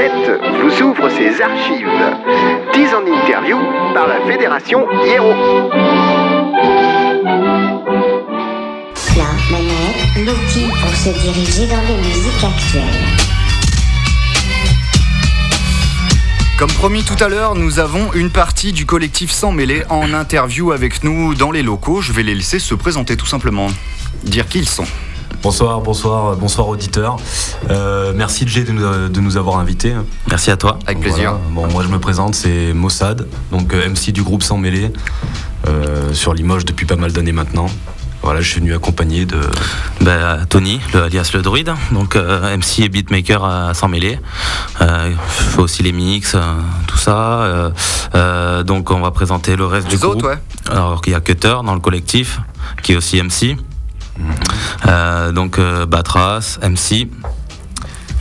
planète vous ouvre ses archives. 10 en interview par la Fédération Hiero. La manette, l'outil pour se diriger dans les musiques actuelles. Comme promis tout à l'heure, nous avons une partie du collectif Sans Mêlée en interview avec nous dans les locaux. Je vais les laisser se présenter tout simplement, dire qui ils sont. Bonsoir, bonsoir, bonsoir auditeurs. Euh, merci Jay de nous, de nous avoir invités. Merci à toi. Avec plaisir. Bon, moi je me présente, c'est Mossad, donc euh, MC du groupe Sans Mêlée, euh, sur Limoges depuis pas mal d'années maintenant. Voilà, je suis venu accompagné de. Bah, Tony, le, alias le druide, donc euh, MC et beatmaker à Sans Mêlée. Euh, je fais aussi les mix, euh, tout ça. Euh, euh, donc on va présenter le reste Les du autres, groupe. ouais. Alors il y a Cutter dans le collectif, qui est aussi MC. Euh, donc euh, Batras, MC.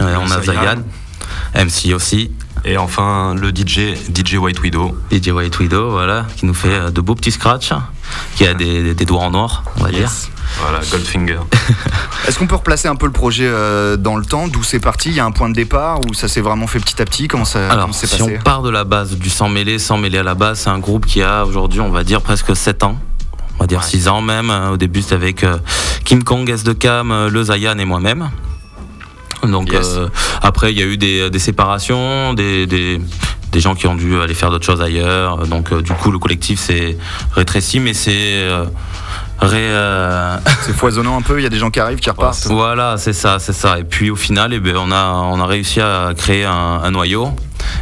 Euh, on a Zayan. MC aussi. Et enfin le DJ, DJ White Widow. DJ White Widow, voilà, qui nous fait de beaux petits scratchs, qui a des, des doigts en or, on va dire. Voilà, Goldfinger. Est-ce qu'on peut replacer un peu le projet euh, dans le temps? D'où c'est parti? Il y a un point de départ ou ça s'est vraiment fait petit à petit? Comment ça Alors, comment si passé? on part de la base du sans mêlé, sans mêlé à la base, c'est un groupe qui a aujourd'hui, on va dire, presque 7 ans. On va dire 6 ans même. Au début, c'était avec euh, Kim Kong, S de Cam, euh, le Zayan et moi-même. Donc Yes. euh, après, il y a eu des, des séparations, des, des, des gens qui ont dû aller faire d'autres choses ailleurs. Donc euh, du coup, le collectif s'est rétréci, mais c'est euh, ré, C'est foisonnant un peu, il y a des gens qui arrivent, qui repartent. voilà, c'est ça, c'est ça. Et puis au final, eh ben, on, a, on a réussi à créer un, un noyau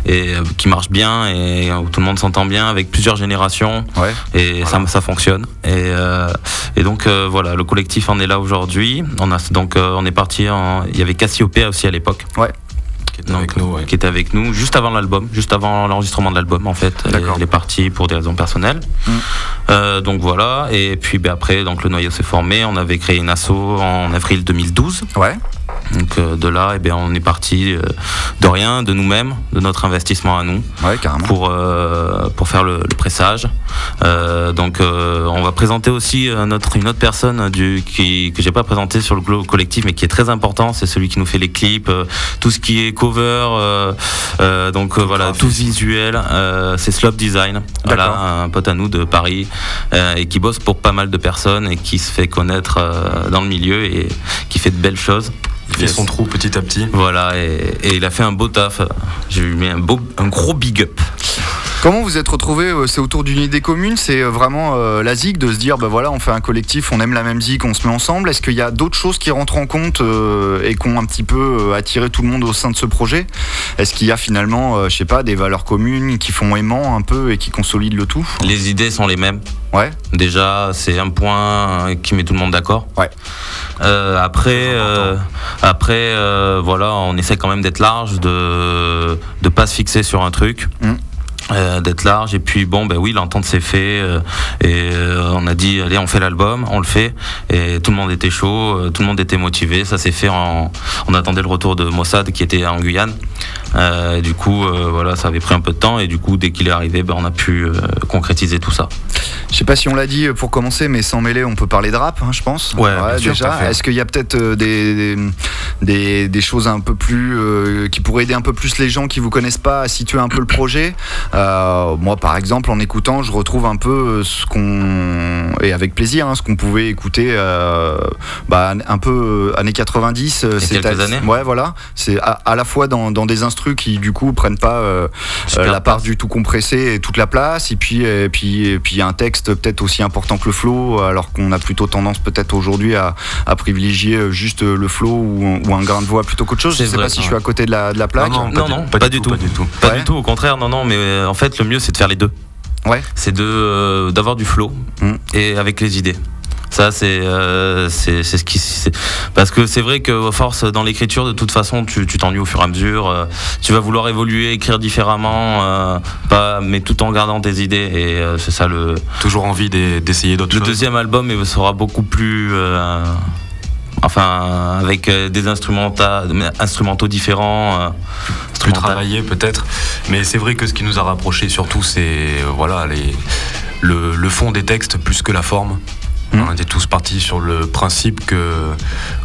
et, euh, qui marche bien et où tout le monde s'entend bien avec plusieurs générations Ouais. et ça, ça fonctionne. Et, euh, et donc euh, voilà, le collectif en est là aujourd'hui. On a donc euh, on est parti. En, il y avait Cassiopeia aussi à l'époque. Ouais. Qui était avec nous, ouais. Qui était avec nous juste avant l'album, juste avant l'enregistrement de l'album en fait. Elle est- D'accord. Elle est partie pour des raisons personnelles. Mm. Euh, donc voilà. Et puis ben, après, donc le noyau s'est formé. On avait créé une asso en avril 2012. Ouais. Donc euh, de là, eh bien, on est parti euh, de rien, de nous-mêmes, de notre investissement à nous, Ouais, pour, euh, pour faire le, le pressage. Donc on va présenter aussi notre, une autre personne du, qui, que j'ai pas présenté sur le collectif, mais qui est très important, c'est celui qui nous fait les clips, tout ce qui est cover, euh, euh, donc euh, voilà, tout visuel, c'est Slop Design, voilà, un pote à nous de Paris, et qui bosse pour pas mal de personnes et qui se fait connaître dans le milieu et qui fait de belles choses. Il fait son trou petit à petit. Voilà, et, et il a fait un beau taf. J'ai lui mis un, beau, un gros big up. Comment vous êtes retrouvés euh, C'est autour d'une idée commune C'est euh, vraiment euh, la zig de se dire, bah voilà, on fait un collectif, on aime la même zig, on se met ensemble. Est-ce qu'il y a d'autres choses qui rentrent en compte euh, et qui ont un petit peu attiré tout le monde au sein de ce projet? Est-ce qu'il y a finalement, euh, je sais pas, des valeurs communes qui font aimant un peu et qui consolident le tout? Les idées sont les mêmes. Ouais. Déjà, c'est un point qui met tout le monde d'accord. Ouais. Euh, après, euh, après euh, voilà, on essaie quand même d'être large, de ne pas se fixer sur un truc. Mm. euh, d'être large et puis bon ben oui l'entente s'est fait euh, et euh, on a dit allez on fait l'album on le fait et tout le monde était chaud euh, tout le monde était motivé ça s'est fait en on attendait le retour de Mossad qui était en Guyane Euh, du coup euh, voilà ça avait pris un peu de temps et du coup dès qu'il est arrivé ben, on a pu euh, concrétiser tout ça Je sais pas si on l'a dit pour commencer, mais sans mêler, on peut parler de rap, hein, je pense. Ouais, sûr, déjà. Est-ce qu'il y a peut-être des, des, des choses un peu plus qui pourraient aider un peu plus les gens qui vous connaissent pas à situer un peu le projet? Moi, par exemple, en écoutant, je retrouve un peu ce qu'on et avec plaisir, hein, ce qu'on pouvait écouter, bah, un peu années 90. euh, Il y a c'est quelques années. Ouais, voilà. C'est à, à la fois dans, dans des instrus qui du coup prennent pas euh, euh, la part place. du tout compressé et toute la place, et puis et puis et puis un texte peut-être aussi important que le flow, alors qu'on a plutôt tendance peut-être aujourd'hui à, à privilégier euh, juste le flow ou, ou un grain de voix plutôt qu'autre chose. Je sais vrai, pas si ouais. je suis à côté de la, de la plaque. Non, non, Non, pas, non, du, pas, du tout, Pas du tout. Pas Ouais. du tout, au contraire, non, non, mais en fait, le mieux, c'est de faire les deux. Ouais. C'est de, euh, d'avoir du flow Mm. et avec les idées. Ça, c'est, euh, c'est, ce qui. Parce que c'est vrai qu'à force, dans l'écriture, de toute façon, tu, t'ennuies au fur et à mesure. euh, tu vas vouloir évoluer, écrire différemment, euh, pas, mais tout en gardant tes idées. Et c'est ça le. Toujours envie d'e- d'essayer d'autres Le choses. deuxième album il sera beaucoup plus. enfin, avec des instrumenta- instrumentaux différents. euh, plus instrumental. travaillé peut-être. Mais c'est vrai que ce qui nous a rapprochés surtout, c'est euh, voilà, les, le, le fond des textes plus que la forme. Mhm. On était tous partis sur le principe que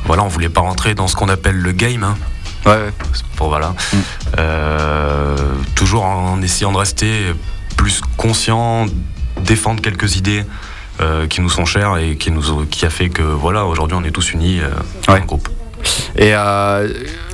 voilà, on voulait pas rentrer dans ce qu'on appelle le game. hein. Ouais, ouais. Pour, voilà. Mm. Euh, toujours en essayant de rester plus conscient, défendre quelques idées euh, qui nous sont chères et qui, nous, ont- qui a fait que voilà, aujourd'hui on est tous unis euh, Ouais. un groupe. Et euh,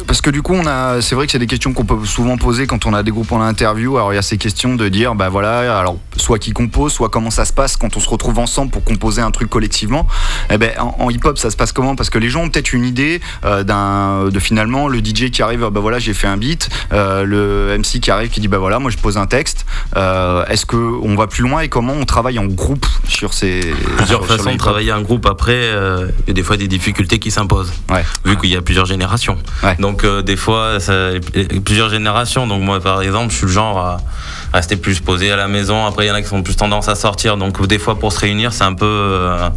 parce que du coup, on a, c'est vrai que c'est des questions qu'on peut souvent poser quand on a des groupes en interview. Alors il y a ces questions de dire, bah voilà, alors soit qui compose, soit comment ça se passe quand on se retrouve ensemble pour composer un truc collectivement. Eh ben en, en hip-hop, ça se passe comment? Parce que les gens ont peut-être une idée euh, d'un, de finalement le DJ qui arrive, bah voilà, j'ai fait un beat, euh, le MC qui arrive qui dit, bah voilà, moi je pose un texte. Euh, est-ce que on va plus loin et comment on travaille en groupe sur ces plusieurs sur- façons de travailler un groupe. Après, il y a des fois des difficultés qui s'imposent, Ouais. vu qu'il y a plusieurs générations. Ouais. Donc des fois, ça- plusieurs générations. Donc moi, par exemple, je suis le genre à rester plus posé à la maison. Après, il y en a qui sont plus tendance à sortir. Donc des fois, pour se réunir, c'est un peu. euh,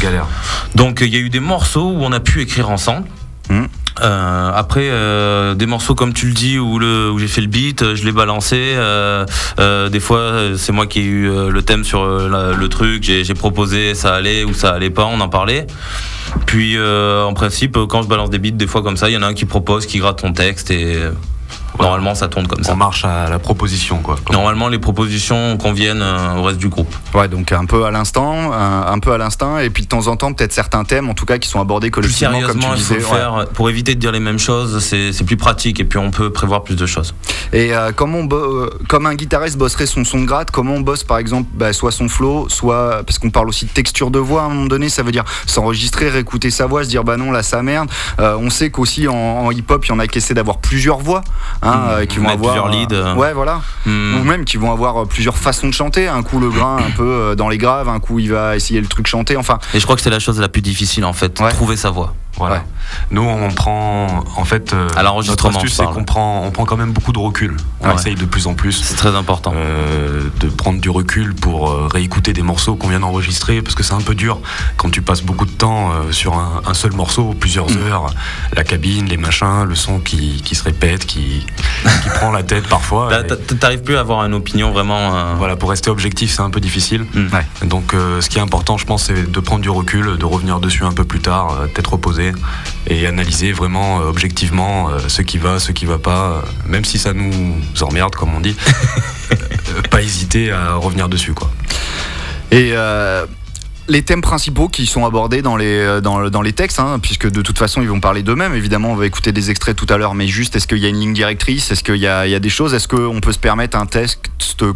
Galère. Donc il y a eu des morceaux où on a pu écrire ensemble. Mhm. Euh, après euh, des morceaux comme tu le dis où, le, où j'ai fait le beat, je l'ai balancé. euh, des fois c'est moi qui ai eu le thème sur la- le truc, j'ai proposé, ça allait ou ça allait pas, on en parlait. Puis en principe quand je balance des beats, des fois comme ça, il y en a un qui propose, qui gratte ton texte et euh, normalement ça tourne comme On ça. marche à la proposition quoi. Normalement les propositions conviennent euh, au reste du groupe. Ouais, donc un peu à l'instant, un, un peu à l'instinct, et puis de temps en temps, peut-être certains thèmes, en tout cas, qui sont abordés Plus collectivement, comme tu il faut disais. ouais. faire pour éviter de dire les mêmes choses, c'est plus pratique et puis on peut prévoir plus de choses. Et euh, comment on euh, comme un guitariste bosserait son son de gratte, comment on bosse par exemple bah, soit son flow, soit parce qu'on parle aussi de texture de voix à un moment donné, ça veut dire s'enregistrer, réécouter sa voix, se dire bah non là ça merde. Euh, on sait qu'aussi en, en hip-hop il y en a qui essaient d'avoir plusieurs voix, hein, Mmh, euh, qui vont avoir plusieurs leads, euh. ouais voilà, Hmm. ou même qui vont avoir euh, plusieurs façons de chanter. Un coup le grain un peu euh, dans les graves, un coup il va essayer le truc chanté. Enfin Et je crois que c'est la chose la plus difficile en fait, Ouais. trouver sa voix. Voilà. Ouais. Nous, on prend, en fait, euh, notre astuce, c'est qu'on prend, on prend quand même beaucoup de recul. On Ouais. essaye de plus en plus C'est très important. euh, de prendre du recul pour euh, réécouter des morceaux qu'on vient d'enregistrer, parce que c'est un peu dur quand tu passes beaucoup de temps euh, sur un, un seul morceau, plusieurs Mm. heures, la cabine, les machins, le son qui, qui se répète, qui, qui prend la tête parfois. T'arrives plus à avoir une opinion vraiment. voilà, pour rester objectif, c'est un peu difficile. Mm. Ouais. Donc, ce qui est important, je pense, c'est de prendre du recul, de revenir dessus un peu plus tard, tête reposée, et analyser vraiment euh, objectivement euh, ce qui va, ce qui va pas, euh, même si ça nous emmerde, comme on dit. pas hésiter à revenir dessus, quoi. Et les thèmes principaux qui sont abordés dans les, euh, dans, dans les textes, hein, puisque de toute façon ils vont parler d'eux-mêmes, évidemment on va écouter des extraits tout à l'heure, mais juste est-ce qu'il y a une ligne directrice, est-ce qu'il y a, il y a des choses, est-ce qu'on peut se permettre un texte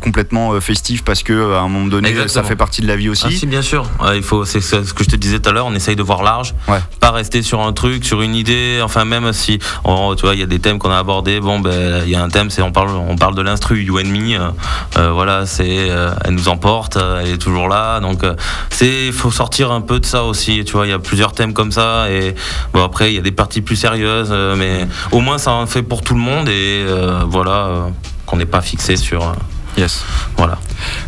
complètement euh, festif parce que euh, à un moment donné ça fait partie de la vie aussi? Ah si bien sûr, il faut c'est ce que je te disais tout à l'heure, on essaye de voir large, Ouais. pas rester sur un truc, sur une idée, enfin même si on- tu vois il y a des thèmes qu'on a abordés, bon ben il y a un thème c'est on parle on parle de l'instru. You and Me, euh, voilà c'est euh, elle nous emporte, elle est toujours là. Donc euh, il faut sortir un peu de ça aussi, tu vois il y a plusieurs thèmes comme ça et bon après il y a des parties plus sérieuses euh, mais au moins ça en fait pour tout le monde et euh, voilà euh, qu'on n'est pas fixé sur Yes. voilà.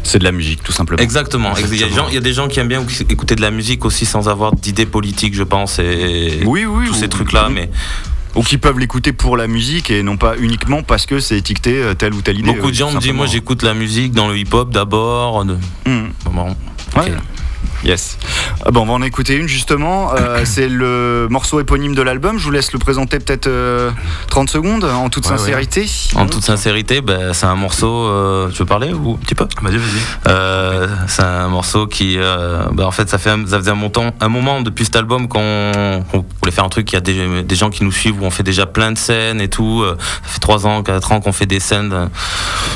C'est de la musique tout simplement. Exactement. Il y, a des gens, il y a des gens qui aiment bien écouter de la musique aussi sans avoir d'idées politiques, je pense, et Oui, oui. tous ces trucs-là. Mais Ou qui peuvent l'écouter pour la musique et non pas uniquement parce que c'est étiqueté telle ou telle idée. beaucoup de gens me disent, moi j'écoute la musique dans le hip-hop d'abord. de- Hmm. Bon, Ouais. Yes. Ah bon, on va en écouter une justement. Euh, c'est le morceau éponyme de l'album. Je vous laisse le présenter peut-être euh, 30 secondes en toute Ouais, sincérité. En toute sincérité, ben, c'est un morceau. euh, tu veux parler ou un petit peu? Vas-y, vas-y. Euh, c'est un morceau qui, euh, bah, en fait, ça fait un- ça faisait un, montant, un moment depuis cet album qu'on voulait faire un truc. Il y a des, des gens qui nous suivent où on fait déjà plein de scènes et tout. Euh, Ça fait 3 ans, 4 ans qu'on fait des scènes euh,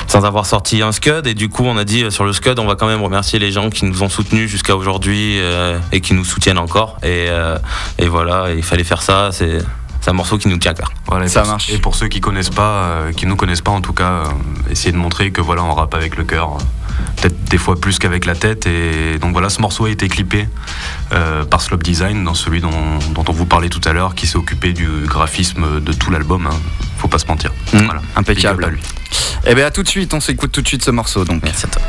sans avoir sorti un scud. Et du coup, on a dit euh, sur le scud, on va quand même remercier les gens qui nous ont soutenus jusqu'à aujourd'hui euh, et qui nous soutiennent encore. Et, euh, et voilà, il fallait faire ça. C'est c'est un morceau qui nous tient à cœur. Voilà, et Ça pour- marche. Et pour ceux qui connaissent pas, euh, qui nous connaissent pas en tout cas, euh, essayer de montrer que voilà, on rappe avec le cœur, euh, peut-être des fois plus qu'avec la tête. Et donc voilà, ce morceau a été clippé euh, par Slope Design, dans celui dont, dont on vous parlait tout à l'heure, qui s'est occupé du graphisme de tout l'album. hein. Faut pas se mentir. Mm. Voilà. Impeccable. Lui. Eh bien, à tout de suite. On s'écoute tout de suite ce morceau. Donc. Merci à toi.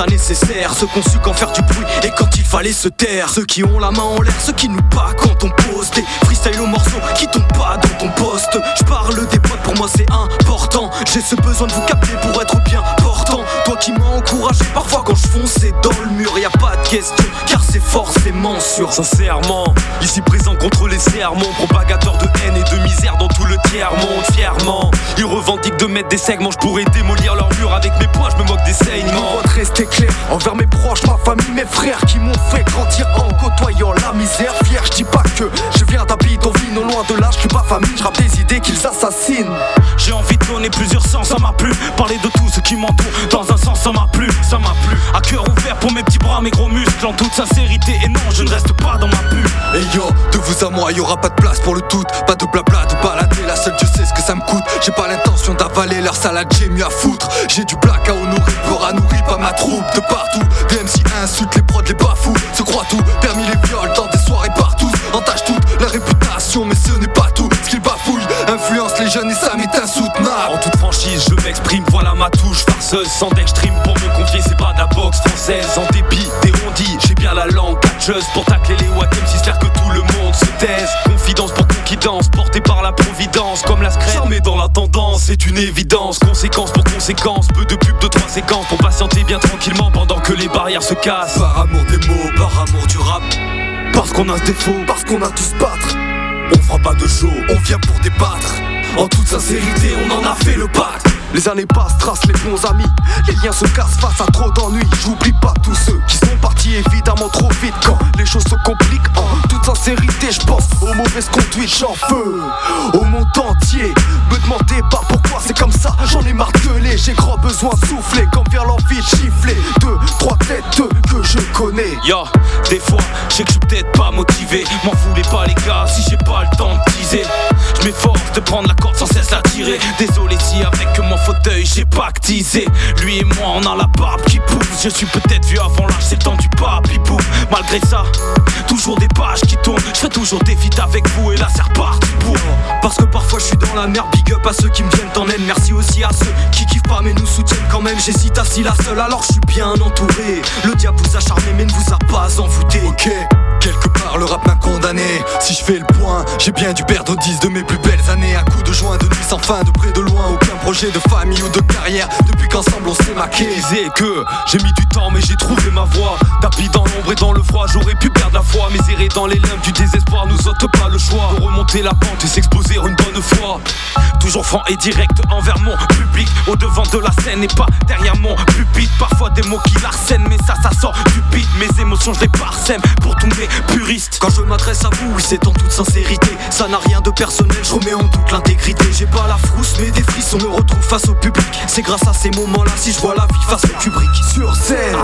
Ça nécessaire. Ceux su qu'en faire du bruit et quand il fallait se taire. Ceux qui ont la main en l'air, ceux qui nous pas quand on pose Des freestyle au morceau qui tombent pas dans ton poste. Je parle des potes, pour moi c'est important. J'ai ce besoin de vous capter pour être bien portant. Toi qui m'as encouragé parfois quand je fonçais dans le mur Y a pas de question, car c'est forcément sûr. Sincèrement, ici présent contre les sermons Propagateur de haine et de misère dans tout le tiers-monde Fièrement, ils revendiquent de mettre des segments Je pourrais démolir leur mur avec mes poids je me moque des saignements. de rester clair envers mes proches, ma famille, mes frères qui m'ont fait grandir en côtoyant la misère. Fier, je dis pas que je viens d'Abidonville, non loin de là, je suis pas famille, je des idées qu'ils assassinent. J'ai envie de donner plusieurs sens, ça m'a plu. Parler de tout ce qui m'entoure, dans un sens, ça m'a plu, ça m'a plu. À cœur ouvert pour mes petits bras, mes gros muscles, en toute sincérité. Et non, je ne reste pas dans ma pub. Et yo, de vous à moi, y aura pas de place pour le tout. Pas de blabla, de balader, la seule, je sais ce que ça me coûte. J'ai pas l'intention d'avaler leur salade, j'ai mieux à foutre. J'ai du black à honorer, peur à nourrir pas ma troupe de partout. Des MC insultent les prods, les bafous, se croient tout. Permis les viols dans des soirées partout. Entache toute la réputation, mais ce n'est pas tout. Ce qu'ils bafouillent influence les jeunes et ça m'est insoutenable. En toute franchise, je m'exprime, voilà ma touche farceuse. Sans d'extrême pour me confier, c'est pas de la boxe française. En dépit des rondis, j'ai bien la langue catcheuse pour tacler les Watem, si que tout le monde se taise. Confidence pour confidence, comme la screen. Mais dans la tendance, c'est une évidence. Conséquence pour conséquence, peu de pub de trois séquences pour patienter bien tranquillement pendant que les barrières se cassent. Par amour des mots, par amour du rap. Parce qu'on a ce défaut, parce qu'on a tous battre. On fera pas de show, on vient pour débattre. En toute sincérité, on en a fait le pacte. Les années passent, tracent les bons amis. Les liens se cassent face à trop d'ennuis. J'oublie pas tous ceux qui sont partis évidemment trop vite quand les choses se compliquent. En toute sincérité, je pense aux mauvaises conduites. J'en veux au monde entier. Me demandez pas pourquoi c'est comme ça. J'en ai les. J'ai grand besoin de souffler comme vers l'envie de chiffler. Deux, trois têtes que je connais. Yo, des fois, je sais que je suis peut-être pas motivé. M'en voulez pas les gars si j'ai pas le temps de teaser. Je m'efforce de prendre la corde sans cesse la tirer. Désolé si avec mon fauteuil j'ai pactisé Lui et moi on a la barbe qui pousse. Je suis peut-être vu avant l'âge c'est le temps du papi boum Malgré ça Toujours des pages qui tournent. Je fais toujours des feats avec vous et là c'est reparti pour. Parce que parfois je suis dans la merde. Big up à ceux qui me viennent en aide. Merci aussi à ceux qui kiffent pas mais nous soutiennent quand même. J'hésite à si la seule. Alors je suis bien entouré. Le diable vous a charmé mais ne vous a pas envoûté Ok Quelque part le rap m'a condamné. Si je fais le point J'ai bien dû perdre 10 de mes plus belles années. À coups de joint, de nuit sans fin, de près de loin. Aucun projet de famille ou de carrière. Depuis qu'ensemble on s'est maqué Disais que j'ai mis du temps mais j'ai trouvé ma voie. Tapis dans l'ombre et dans le froid J'aurais pu perdre la foi. Mais errer dans les limbes du désespoir Nous ôte pas le choix. De remonter la pente et s'exposer une bonne fois. Toujours franc et direct envers mon public. Au devant de la scène et pas derrière mon pupitre. Parfois des mots qui l'arsènent Mais ça ça sort du beat. Mes émotions je les parsème pour tomber puriste Quand je m'adresse à vous, c'est en toute sincérité. Ça n'a rien de personnel, je remets en doute l'intégrité. J'ai pas la frousse mais des frissons me retrouve face au public. C'est grâce à ces moments-là si je vois la vie face au Kubrick Sur scène,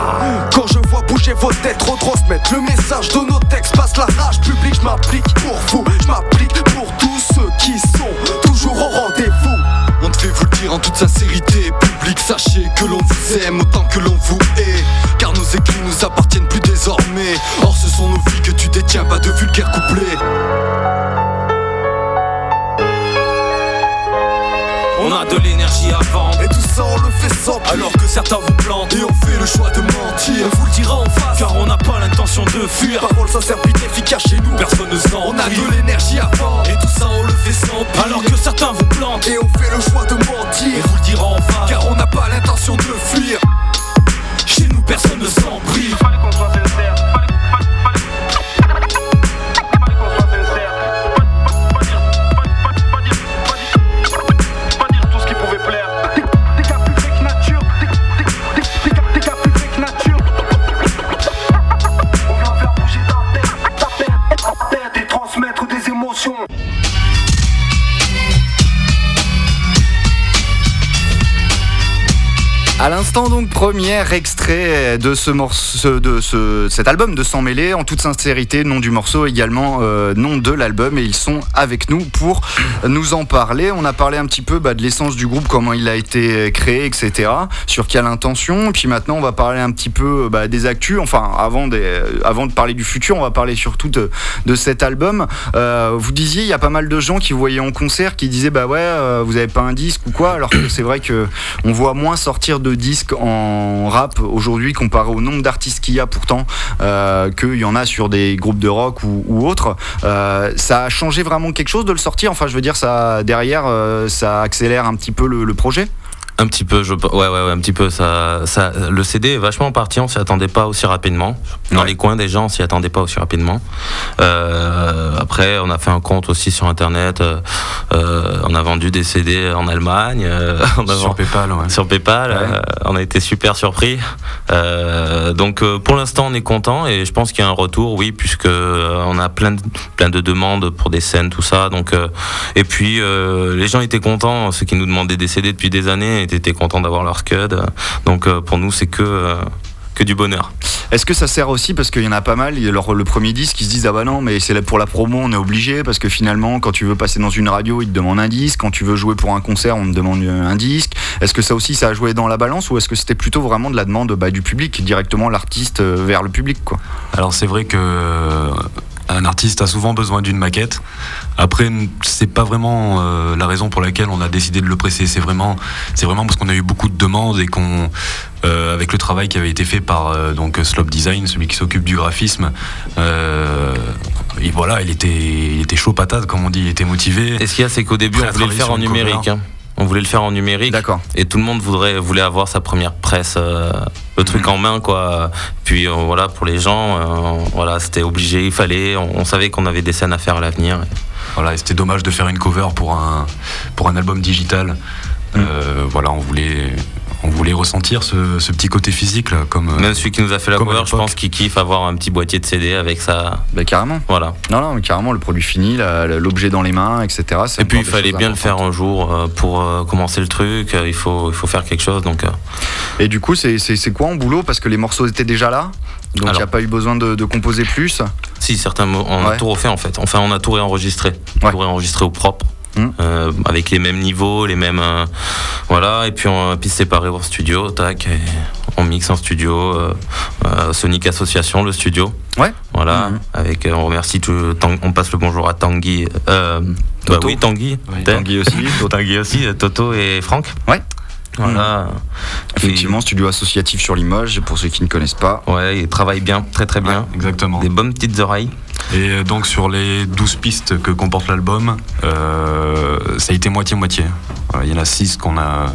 quand je vois bouger vos têtes Retransmettre le message de nos textes. Passe la rage publique, je m'applique pour vous. Je m'applique pour tous ceux qui sont toujours au rendez-vous. On devait vous le dire en toute sincérité Public, sachez que l'on vous aime autant que l'on vous Car nos écrits nous appartiennent plus désormais. Or ce sont nos vies que tu détiens, pas de vulgaires couplets. On a de l'énergie à vendre. Et tout ça on le fait sans Alors que certains vous plantent. Et on fait le choix de mentir. On vous le dira en face. Car on n'a pas l'intention de fuir. Parole sincère, but efficace chez nous. Personne ne s'en On a de l'énergie à vendre. Et tout ça on le fait sans pire. Alors que certains vous plantent. Et on fait le choix de mentir. On vous le dira en face. Car on n'a pas l'intention de fuir s'en prive Fallait qu'on À l'instant donc premier extrait de ce morceau de ce, cet album de Sans mêler en toute sincérité nom du morceau également euh, nom de l'album. Et ils sont avec nous pour nous en parler. On a parlé un petit peu bah, de l'essence du groupe comment il a été créé etc sur quelle intention. Et puis maintenant on va parler un petit peu bah, des actus. Enfin avant, de parler du futur on va parler surtout de, cet album. Euh, vous disiez il y a pas mal de gens qui voyaient en concert qui disaient bah ouais euh, vous avez pas un disque ou quoi alors que c'est vrai que on voit moins sortir de disques en rap aujourd'hui comparé au nombre d'artistes qu'il y a pourtant euh, qu'il y en a sur des groupes de rock ou, autres. Euh, ça a changé vraiment quelque chose de le sortir? Enfin, je veux dire, ça derrière, euh, ça accélère un petit peu le projet? Un petit peu, je, ouais, ouais, ouais, un petit peu. Ça, ça, le CD est vachement parti, on s'y attendait pas aussi rapidement. Dans Ouais. les coins des gens, on s'y attendait pas aussi rapidement. Euh, après, on a fait un compte aussi sur Internet. euh, euh, on a vendu des CD en Allemagne. euh, on a Sur vendu- PayPal, ouais. sur PayPal. Ouais. on a été super surpris. Euh, donc pour l'instant on est content et je pense qu'il y a un retour, oui, puisque on a plein de, plein de demandes pour des scènes, tout ça. Donc euh, et puis euh, les gens étaient contents, ceux qui nous demandaient des CD depuis des années étaient, étaient contents d'avoir leur scud. Donc euh, pour nous c'est que euh, que du bonheur. Est-ce que ça sert aussi parce qu'il y en a pas mal, leur- le premier disque, ils se disent ah bah non mais c'est là pour la promo, on est obligé parce que finalement quand tu veux passer dans une radio, ils te demandent un disque, quand tu veux jouer pour un concert, on te demande un disque. Est-ce que ça aussi ça a joué dans la balance ou est-ce que c'était plutôt vraiment de la demande bah, du public, directement l'artiste euh, vers le public quoi? Alors c'est vrai que euh, un artiste a souvent besoin d'une maquette. Après, c'est pas vraiment euh, la raison pour laquelle on a décidé de le presser. C'est vraiment, c'est vraiment parce qu'on a eu beaucoup de demandes et qu'on, euh, avec le travail qui avait été fait par euh, donc Slope Design, celui qui s'occupe du graphisme, euh, et voilà, il était, il était chaud patate, comme on dit, il était motivé. Et ce qu'il y a c'est qu'au début on voulait le faire en numérique. hein. On voulait le faire en numérique. D'accord. Et tout le monde voudrait, voulait avoir sa première presse, euh, le truc Mhm. en main, quoi. Puis euh, voilà, pour les gens, euh, voilà, c'était obligé, il fallait. On, on savait qu'on avait des scènes à faire à l'avenir. Voilà, et c'était dommage de faire une cover pour un, pour un album digital. Euh, voilà, on voulait, on voulait ressentir ce, ce petit côté physique là, comme. euh, Même celui qui nous a fait la cover, je pense qu'il kiffe avoir un petit boîtier de CD avec ça. Bah carrément. Voilà. Non non mais carrément le produit fini, l'objet dans les mains, etc. Et puis il fallait bien le faire un jour euh, pour euh, commencer le truc. Euh, Il faut, il faut faire quelque chose. Donc, euh, Et du coup c'est quoi en boulot? Parce que les morceaux étaient déjà là, donc il n'y a pas eu besoin de, de composer plus. si certains mots, on Ouais. a tout refait en fait. Enfin, on a tout réenregistré, Ouais. tout réenregistré au propre. Mm. euh, avec les mêmes niveaux, les mêmes euh, voilà, et puis on puis séparé au studio, tac, et on mixe en studio, euh, euh, Sonic Association, le studio, Ouais. voilà, Mhm. avec euh, on remercie tout, Tang- on passe le bonjour à Tanguy, euh, bah Toto. oui Tanguy, Oui, Tanguy aussi. Tanguy aussi, Toto et Franck, Ouais. Voilà, Effectivement, studio associatif sur Limoges, pour ceux qui ne connaissent pas. ouais, ils travaillent bien, très très bien, ouais, exactement. des bonnes petites oreilles. Et euh, donc sur les 12 pistes que comporte l'album, euh, ça a été moitié-moitié. Voilà, Il y en a 6 qu'on a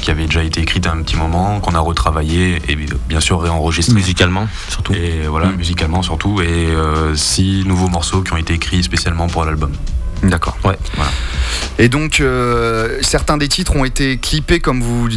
qui avaient déjà été écrites à un petit moment, qu'on a retravaillé et bien sûr réenregistré. musicalement surtout. Et voilà, Mm. musicalement surtout. Et 6 nouveaux morceaux qui ont été écrits spécialement pour l'album. D'accord. Ouais. Voilà. Et donc, euh, certains des titres ont été clippés, comme vous,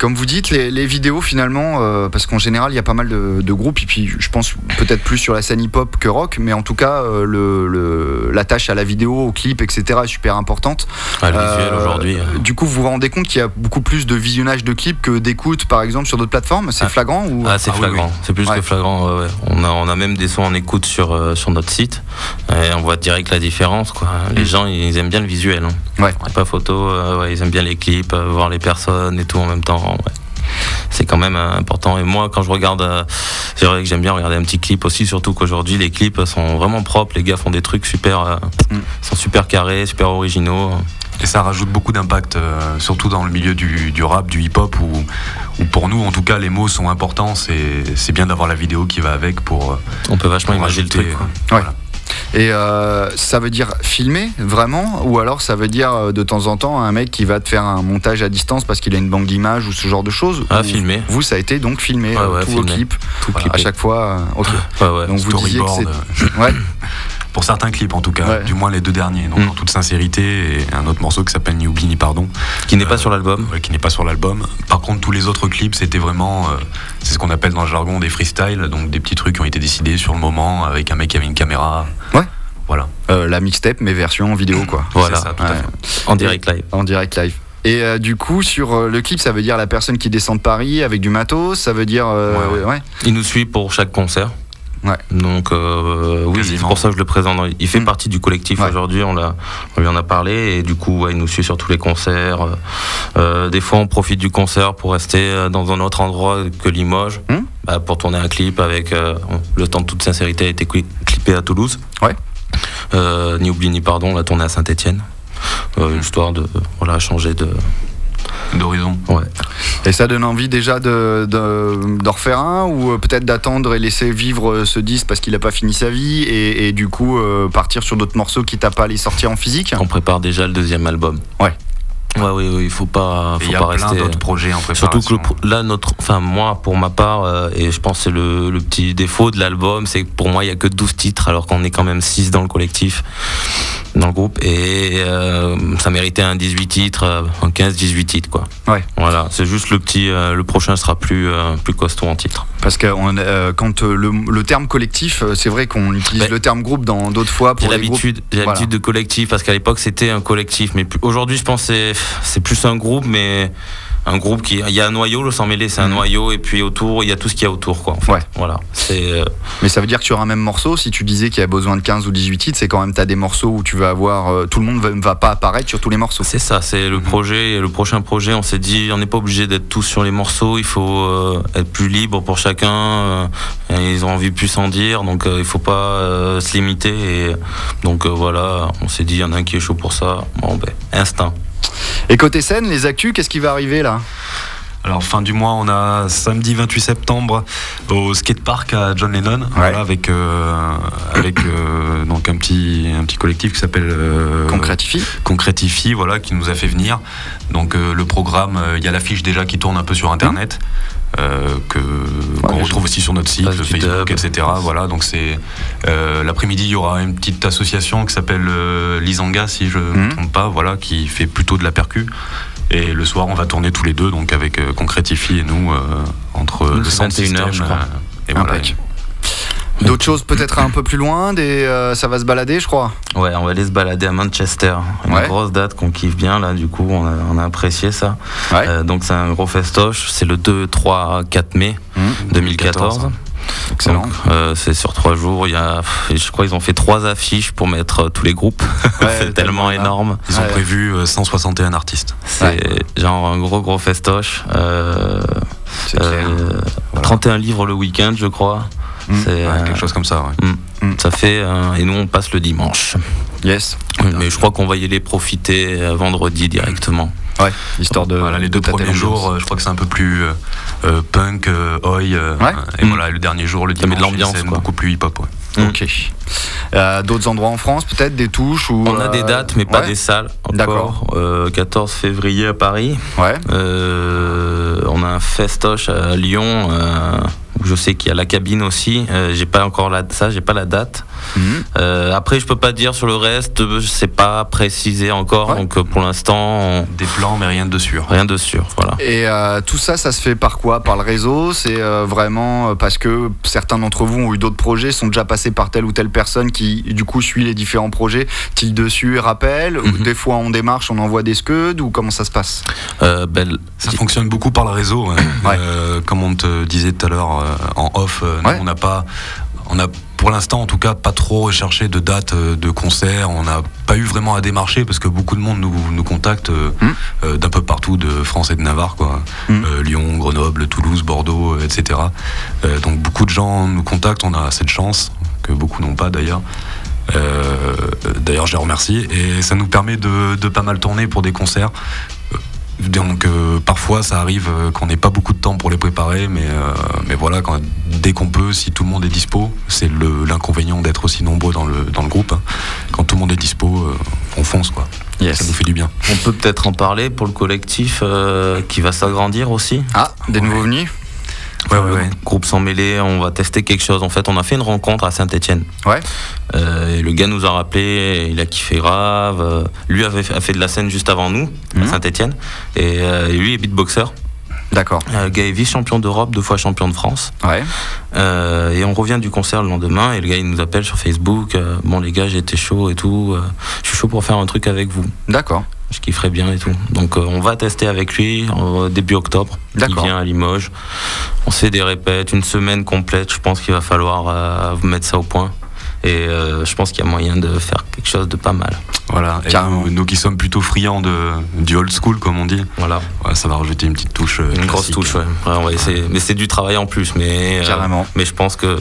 comme vous dites, les, les vidéos finalement, euh, parce qu'en général, il y a pas mal de, de groupes, et puis je pense peut-être plus sur la scène hip-hop que rock, mais en tout cas, euh, le, le- la tâche à la vidéo, au clip, etc., est super importante. Ouais, le visuel Euh, aujourd'hui. euh, Du coup, vous vous rendez compte qu'il y a beaucoup plus de visionnage de clips que d'écoute, par exemple, sur d'autres plateformes? C'est Ah. flagrant ou... Ah, c'est Ah flagrant, oui. c'est plus Ouais. que flagrant. ouais. On, a, on a même des sons en écoute sur, sur notre site et on voit direct la différence. Quoi. Les Mm. gens, ils aiment bien le visuel. Hein. Ouais. Pas photo, euh, ouais, ils aiment bien les clips, euh, voir les personnes et tout en même temps. ouais. C'est quand même euh, important. Et moi, quand je regarde, euh, c'est vrai que j'aime bien regarder un petit clip aussi, surtout qu'aujourd'hui, les clips sont vraiment propres. Les gars font des trucs super, euh, Mm. sont super carrés, super originaux. Et ça rajoute beaucoup d'impact, euh, surtout dans le milieu du, du rap, du hip-hop, où, où pour nous, en tout cas, les mots sont importants. C'est bien d'avoir la vidéo qui va avec pour, On peut vachement imaginer le truc. quoi. Ouais. Et euh, ça veut dire filmer vraiment? Ou alors ça veut dire euh, de temps en temps un mec qui va te faire un montage à distance parce qu'il a une banque d'images ou ce genre de choses? Ah, filmer. Vous, ça a été donc filmé, Ouais, euh, ouais, vos filmé. clips Tout à chaque fois. ok. Ouais, ouais. Donc vous disiez que c'est. Ouais, pour certains clips en tout cas, Ouais. du moins les deux derniers. Donc Mm. en toute sincérité, et un autre morceau qui s'appelle Ni oubli ni pardon, Qui n'est pas Euh, sur l'album. ouais, qui n'est pas sur l'album. Par contre, tous les autres clips, c'était vraiment, euh, c'est ce qu'on appelle dans le jargon des freestyles, donc des petits trucs qui ont été décidés sur le moment avec un mec qui avait une caméra. Voilà. Euh, la mixtape, mais version vidéo quoi. Voilà. C'est ça, tout à Ouais. fait. En direct live. En direct live. Et euh, du coup, sur euh, le clip, ça veut dire la personne qui descend de Paris avec du matos, ça veut dire. euh, Ouais, ouais. Il nous suit pour chaque concert. Ouais. Donc oui, c'est pour ça que je le présente. Il fait Mm. partie du collectif aujourd'hui. On on lui en a parlé et du coup, il nous suit sur tous les concerts. Des fois, on profite du concert pour rester dans un autre endroit que Limoges, Mm. bah, pour tourner un clip avec le temps de toute sincérité a été cli- clippé à Toulouse. Ouais. Euh, ni oubli ni pardon, on l'a tourné à Saint-Étienne, histoire de voilà changer de. D'horizon. Ouais. Et ça donne envie déjà de, de, d'en refaire un ou euh, peut-être d'attendre et laisser vivre euh, ce disque parce qu'il n'a pas fini sa vie et, et du coup euh, partir sur d'autres morceaux qui t'a pas à les sortir en physique? On prépare déjà le deuxième album. Ouais. Ouais, oui, oui, il faut pas, Et faut il y a pas plein rester. d'autres projets en préparation. Surtout que le là, notre, enfin moi, pour ma part, euh, et je pense que c'est le, le petit défaut de l'album, c'est que pour moi, il y a que 12 titres, alors qu'on est quand même 6 dans le collectif, dans le groupe, et euh, ça méritait un 18 titres, euh, un 15-18 titres, quoi. Ouais. Voilà, c'est juste le petit, euh, le prochain sera plus, euh, plus costaud en titre. Parce que on, euh, quand euh, le, le terme collectif, euh, c'est vrai qu'on utilise Ben, le terme groupe dans d'autres fois J'ai pour l'habitude, Voilà. l'habitude de collectif parce qu'à l'époque c'était un collectif, mais aujourd'hui je pense que c'est c'est plus un groupe, mais un groupe qui il y a un noyau, le sans mêler c'est un Mhm. noyau et puis autour il y a tout ce qu'il y a autour quoi. en fait. Ouais. Voilà, c'est euh, Mais ça veut dire que sur un même morceau, si tu disais qu'il y a besoin de 15 ou 18 titres, c'est quand même t'as des morceaux où tu vas avoir euh, tout le monde va, va pas apparaître sur tous les morceaux. c'est ça, c'est le projet, le prochain projet. On s'est dit on n'est pas obligé d'être tous sur les morceaux, il faut euh, être plus libre pour chacun. euh, ils ont envie de plus en dire, donc il faut pas se limiter. Et donc voilà, on s'est dit il y en a un qui est chaud pour ça. Bon ben instinct. Et côté scène, les actus, qu'est-ce qui va arriver là? Alors fin du mois, on a samedi 28 septembre au skatepark à John Lennon, voilà, avec euh, avec euh, donc un petit un petit collectif qui s'appelle euh, Concretify, voilà, qui nous a fait venir. Donc euh, le programme, il y a l'affiche déjà qui tourne un peu sur internet. Euh, que qu'on retrouve aussi sur notre site, le Facebook, etc. Voilà, donc c'est euh, l'après-midi, il y aura une petite association qui s'appelle euh, Lisanga, si je ne Mhm. me trompe pas, voilà, qui fait plutôt de la percu. Et le soir, on va tourner tous les deux, donc avec euh, Concretify et nous, euh, entre le 21 heures, system, je crois. et voilà. D'autres choses peut-être un peu plus loin, des, euh, ça va se balader, je crois. Ouais, on va aller se balader à Manchester. Une Ouais. grosse date qu'on kiffe bien, là, du coup, on a, on a apprécié ça. Ouais. Euh, donc, c'est un gros festoche. C'est le 2, 3, 4 mai Mmh. 2014. Excellent. Donc, euh, c'est sur trois jours. Il y a, je crois qu'ils ont fait trois affiches pour mettre euh, tous les groupes. Ouais, c'est tellement là. énorme. Ils ont Ouais. prévu euh, 161 artistes. C'est genre un gros, gros festoche. Euh, C'est clair. euh, Voilà. 31 livres le week-end, je crois. Mmh. Ouais, quelque chose comme ça. ouais. ça fait. euh, et nous, on passe le dimanche. Yes. Mais je crois qu'on va y aller profiter euh, vendredi directement. Ouais. Histoire de. Voilà, les deux de premiers jours, euh, je crois que c'est un peu plus euh, punk, euh, oi. euh, Ouais. Et Mm. voilà, le dernier jour, le dimanche, l'ambiance, c'est beaucoup plus hip-hop. ouais. Ok. Euh, D'autres endroits en France, peut-être des touches ou. On a des dates, mais pas ouais. des salles. D'accord. Euh, 14 février à Paris. Ouais. Euh, on a un festoche à Lyon. Où je sais qu'il y a la cabine aussi. Euh, j'ai pas encore la, ça, j'ai pas la date. Mhm. Euh, après, je peux pas dire sur le reste. Je sais pas préciser encore. Ouais. Donc euh, pour l'instant, on- Des plans, mais rien de sûr. rien de sûr. Voilà. Et euh, tout ça, ça se fait par quoi? Par le réseau? C'est euh, vraiment parce que certains d'entre vous ont eu d'autres projets, sont déjà passés par telle ou telle personne qui, du coup, suit les différents projets, clique dessus et rappelle? ou Mhm. Des fois, on démarche, on envoie des scuds? Ou comment ça se passe? Euh, ben, Ça fonctionne beaucoup par le réseau. ouais. Ouais. Euh, comme on te disait tout à l'heure en off, euh, Ouais. on n'a pas. On a pour l'instant en tout cas pas trop recherché de dates euh, de concerts, on n'a pas eu vraiment à démarcher parce que beaucoup de monde nous, nous contacte euh, Mm. euh, d'un peu partout de France et de Navarre, quoi. Mm. Euh, Lyon, Grenoble, Toulouse, Bordeaux, euh, etc. Euh, donc beaucoup de gens nous contactent, on a cette chance que beaucoup n'ont pas d'ailleurs. Euh, d'ailleurs je les remercie et ça nous permet de, de pas mal tourner pour des concerts. Donc euh, parfois ça arrive euh, qu'on n'ait pas beaucoup de temps pour les préparer, mais, euh, mais voilà, quand, dès qu'on peut, si tout le monde est dispo, c'est le- l'inconvénient d'être aussi nombreux dans le, dans le groupe. hein. Quand tout le monde est dispo, euh, on fonce quoi. Ça nous fait du bien. on peut peut-être en parler pour le collectif euh, qui va s'agrandir aussi. Ah, des nouveaux venus? Ouais, ouais, ouais. Groupe sans mêlée, on va tester quelque chose. En fait, on a fait une rencontre à Saint-Etienne. Ouais. et le gars nous a rappelé, il a kiffé grave. Euh, Lui avait fait, a fait de la scène juste avant nous, Mhm. à Saint-Etienne. Et, euh, lui est beatboxer. D'accord. Euh, Le gars est vice-champion d'Europe, deux fois champion de France. Ouais. Euh, et on revient du concert le lendemain et le gars il nous appelle sur Facebook. euh, bon les gars j'étais chaud et tout. euh, je suis chaud pour faire un truc avec vous. D'accord. Je kifferais bien et tout. Donc euh, on va tester avec lui début octobre. Il vient à Limoges. On se fait des répètes, une semaine complète. Je pense qu'il va falloir euh, mettre ça au point. Et euh, je pense qu'il y a moyen de faire quelque chose de pas mal. Voilà. Et Carrément. nous, nous qui sommes plutôt friands de, du old school, comme on dit, Voilà, ouais, ça va rajouter une petite touche. une grosse touche. Ouais. Ouais, on va essayer. Mais c'est du travail en plus. Mais euh, Carrément. mais je pense que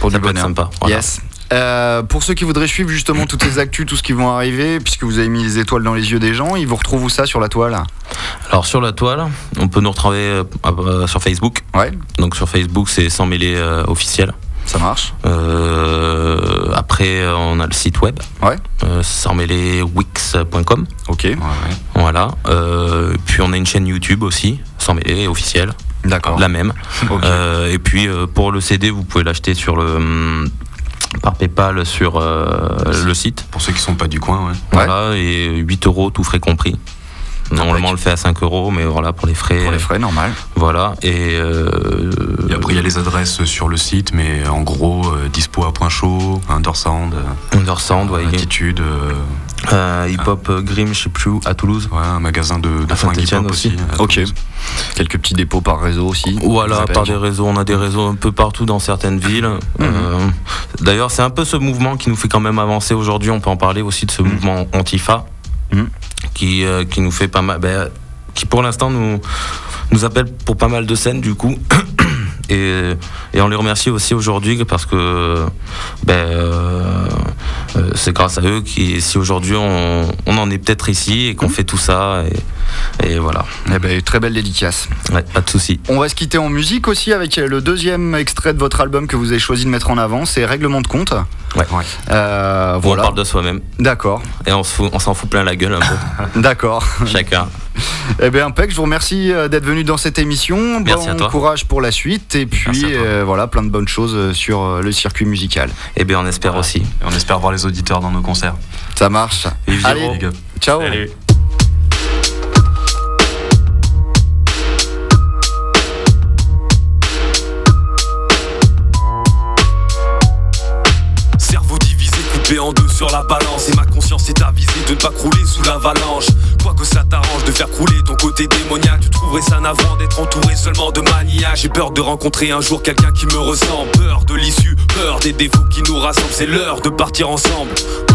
Pour ça du peut être bonheur. sympa. Voilà. Yes. Euh, pour ceux qui voudraient suivre justement toutes les actus, tout ce qui vont arriver, puisque vous avez mis les étoiles dans les yeux des gens, ils vous retrouvent où ça sur la toile Alors sur la toile, on peut nous retrouver euh, euh, sur Facebook. Ouais, Donc sur Facebook, c'est sans mêler euh, officiel. ça marche. Euh, après, on a le site web. Ouais. Sans mêler wix.com. Ok, Ouais. Voilà. Puis on a une chaîne YouTube aussi, sans mêler officielle, d'accord. la même. Ok. Euh, et puis euh, pour le CD, vous pouvez l'acheter sur le hum, par PayPal sur euh, le site. Pour ceux qui sont pas du coin, ouais. Voilà, et 8 euros tout frais compris. Normalement, on le fait à 5 euros, mais voilà, pour les frais. Pour les euh, frais, normal. Voilà, et. euh, Et après, il y a les adresses sur le site, mais en gros, euh, dispo à point chaud, Undersound, Undersound, ouais, euh, euh, Hip Hop euh, Grim, je sais plus où, à Toulouse. ouais, un magasin de, de fringues Saint-Étienne hip-hop aussi. Ok. Toulouse. Quelques petits dépôts par réseau aussi. Voilà, par des réseaux, on a des réseaux un peu partout dans certaines villes. Euh, D'ailleurs, c'est un peu ce mouvement qui nous fait quand même avancer aujourd'hui. On peut en parler aussi de ce mouvement Antifa, Mhm. qui, euh, qui nous fait pas mal, ben, qui pour l'instant nous, nous appelle pour pas mal de scènes du coup. Et, et on les remercie aussi aujourd'hui parce que ben, c'est grâce à eux qui, si aujourd'hui on, on en est peut-être ici et qu'on fait tout ça, et, et voilà, Eh ben, très belle dédicace. Ouais, pas de souci. On va se quitter en musique aussi avec le deuxième extrait de votre album que vous avez choisi de mettre en avant, c'est Règlement de compte. Ouais. Euh, On voilà. parle de soi-même. D'accord, Et on on s'en fout plein la gueule un peu, d'accord. chacun. Eh bien, Impec, je vous remercie euh, d'être venu dans cette émission. Merci bon à toi. courage pour la suite et puis euh, voilà, plein de bonnes choses sur le circuit musical. Et bien on espère aussi. Et on espère voir les auditeurs dans nos concerts. Ça marche. Allez, ciao. Salut. Sur la balance. Et ma conscience est avisée de ne pas crouler sous l'avalanche. Quoi que ça t'arrange de faire crouler ton côté démoniaque Tu trouverais ça navrant d'être entouré seulement de maniaques. J'ai peur de rencontrer un jour quelqu'un qui me ressemble. Peur de l'issue, peur des défauts qui nous rassemblent. C'est l'heure de partir ensemble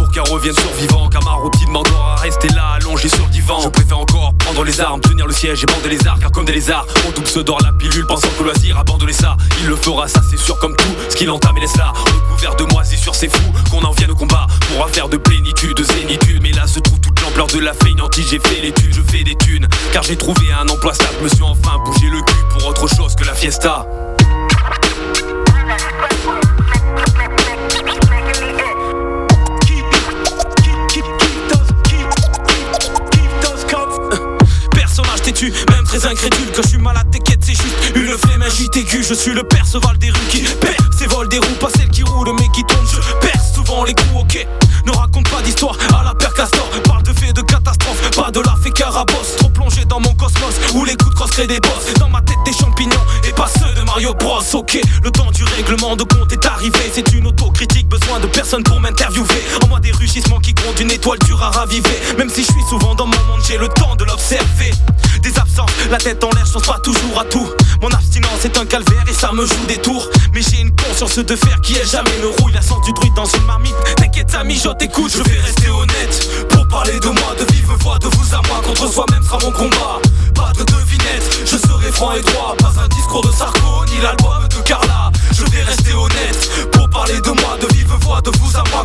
Pour qu'un revienne survivant Car ma routine m'endort à rester là allongé sur le divan. Je préfère encore prendre les armes, tenir le siège et bander les arcs Car comme des lézards, on double se dort la pilule Pensant que loisir, abandonner ça. Il le fera, ça c'est sûr comme tout Ce qu'il entame et laisse là, recouvert de moisissures C'est fou qu'on en vienne au combat Pour un faire de plénitude, de zénitude. Mais là se trouve toute l'ampleur de la feignantise J'ai fait l'étude, je fais des thunes Car j'ai trouvé un emploi stable. Me suis enfin bougé le cul pour autre chose que la fiesta incrédule Que je suis malade, t'inquiète, c'est juste une flemme. Agite aiguë Je suis le Perceval des rues qui perd ses vols des roues Pas celle qui roule mais qui tombe Je perce souvent les coups, ok. Ne raconte pas d'histoire à la père Castor Parle de faits de catastrophe, pas de la fait carabosse. Trop plongé dans mon cosmos Où les coups de crosse créent des boss Dans ma tête des champignons et pas ceux de Mario Bros Ok, le temps du règlement de compte est arrivé C'est une autocritique, de personne pour m'interviewer. En moi des rugissements qui comptent une étoile dure à raviver. Même si je suis souvent dans mon monde, j'ai le temps de l'observer. Des absences, la tête en l'air, je pense pas toujours à tout. Mon abstinence est un calvaire et ça me joue des tours. Mais j'ai une conscience de fer qui est jamais ne rouille. La sens du druide dans une marmite. T'inquiète ami, je t'écoute, je vais rester honnête. Pour parler de moi, de vive voix, de vous à moi Contre soi-même sera mon combat. Pas de devinette, je serai franc et droit. Pas un discours de Sarko, ni l'album de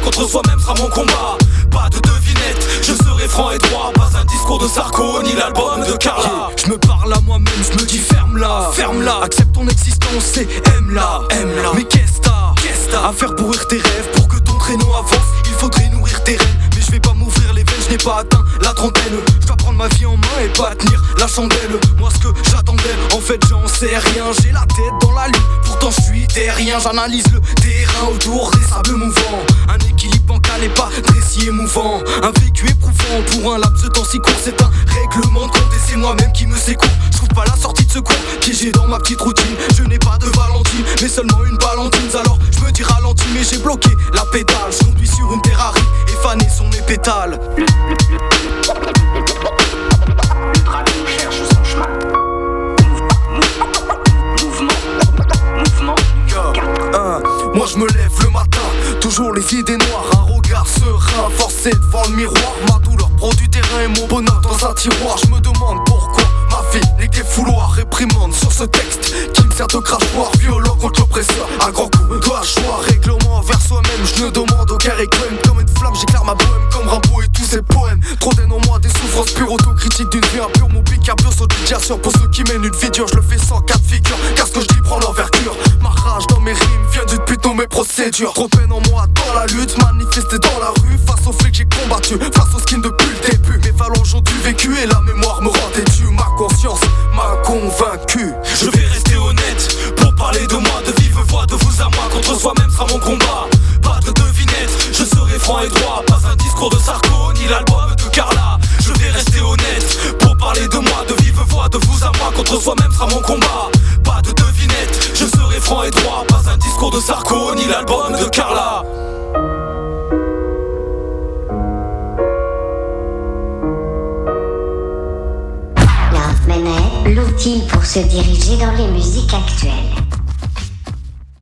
Contre soi-même sera mon combat Pas de devinette, je serai franc et droit Pas un discours de Sarko, ni l'album de Carla Je me parle à moi-même, je me dis ferme-la, ferme-la, accepte ton existence et aime-la, aime-la. Mais qu'est-ce t'as, qu'est-ce t'as à faire pourrir tes rêves? Pour que ton traîneau avance Il faudrait nourrir tes rênes, mais je vais pas m'ouvrir les veines, je n'ai pas atteint la trentaine. Je dois prendre ma vie en main et pas tenir la chandelle. Moi ce que j'attendais, en fait j'en sais rien. J'ai la tête dans la lune, je suis terrien. J'analyse le terrain autour des sables mouvants. Un équilibre bancal et pas dressier mouvant. Un vécu éprouvant pour un laps de temps si court, c'est un règlement de compte et c'est moi-même qui me secoue. Je trouve pas la sortie de secours, piégé dans ma petite routine. Je n'ai pas de Valentine, mais seulement une Valentine. Alors je me dis ralenti, mais j'ai bloqué la pédale. Je conduis sur une Ferrari et fané sont mes pétales. Le Je me lève le matin, toujours les idées noires, un regard serein, forcé devant le miroir. Ma douleur prend du terrain et mon bonheur dans un tiroir. Je me demande pourquoi ma vie n'est que fouloir réprimande sur ce texte qui me sert de crachoir violent contre l'oppresseur. Un grand coup de hachoir, règlement envers soi-même. Je ne demande aucun réclame comme une flamme, j'éclaire ma bohème comme Rimbaud et tous ses poèmes. Trop d'aine en moi, des souffrances pures, autocritique d'une vie impure. Mon pic à pur, saut de pour ceux qui mènent une vie dure. Je le procédures. Trop peine Love Manette, l'outil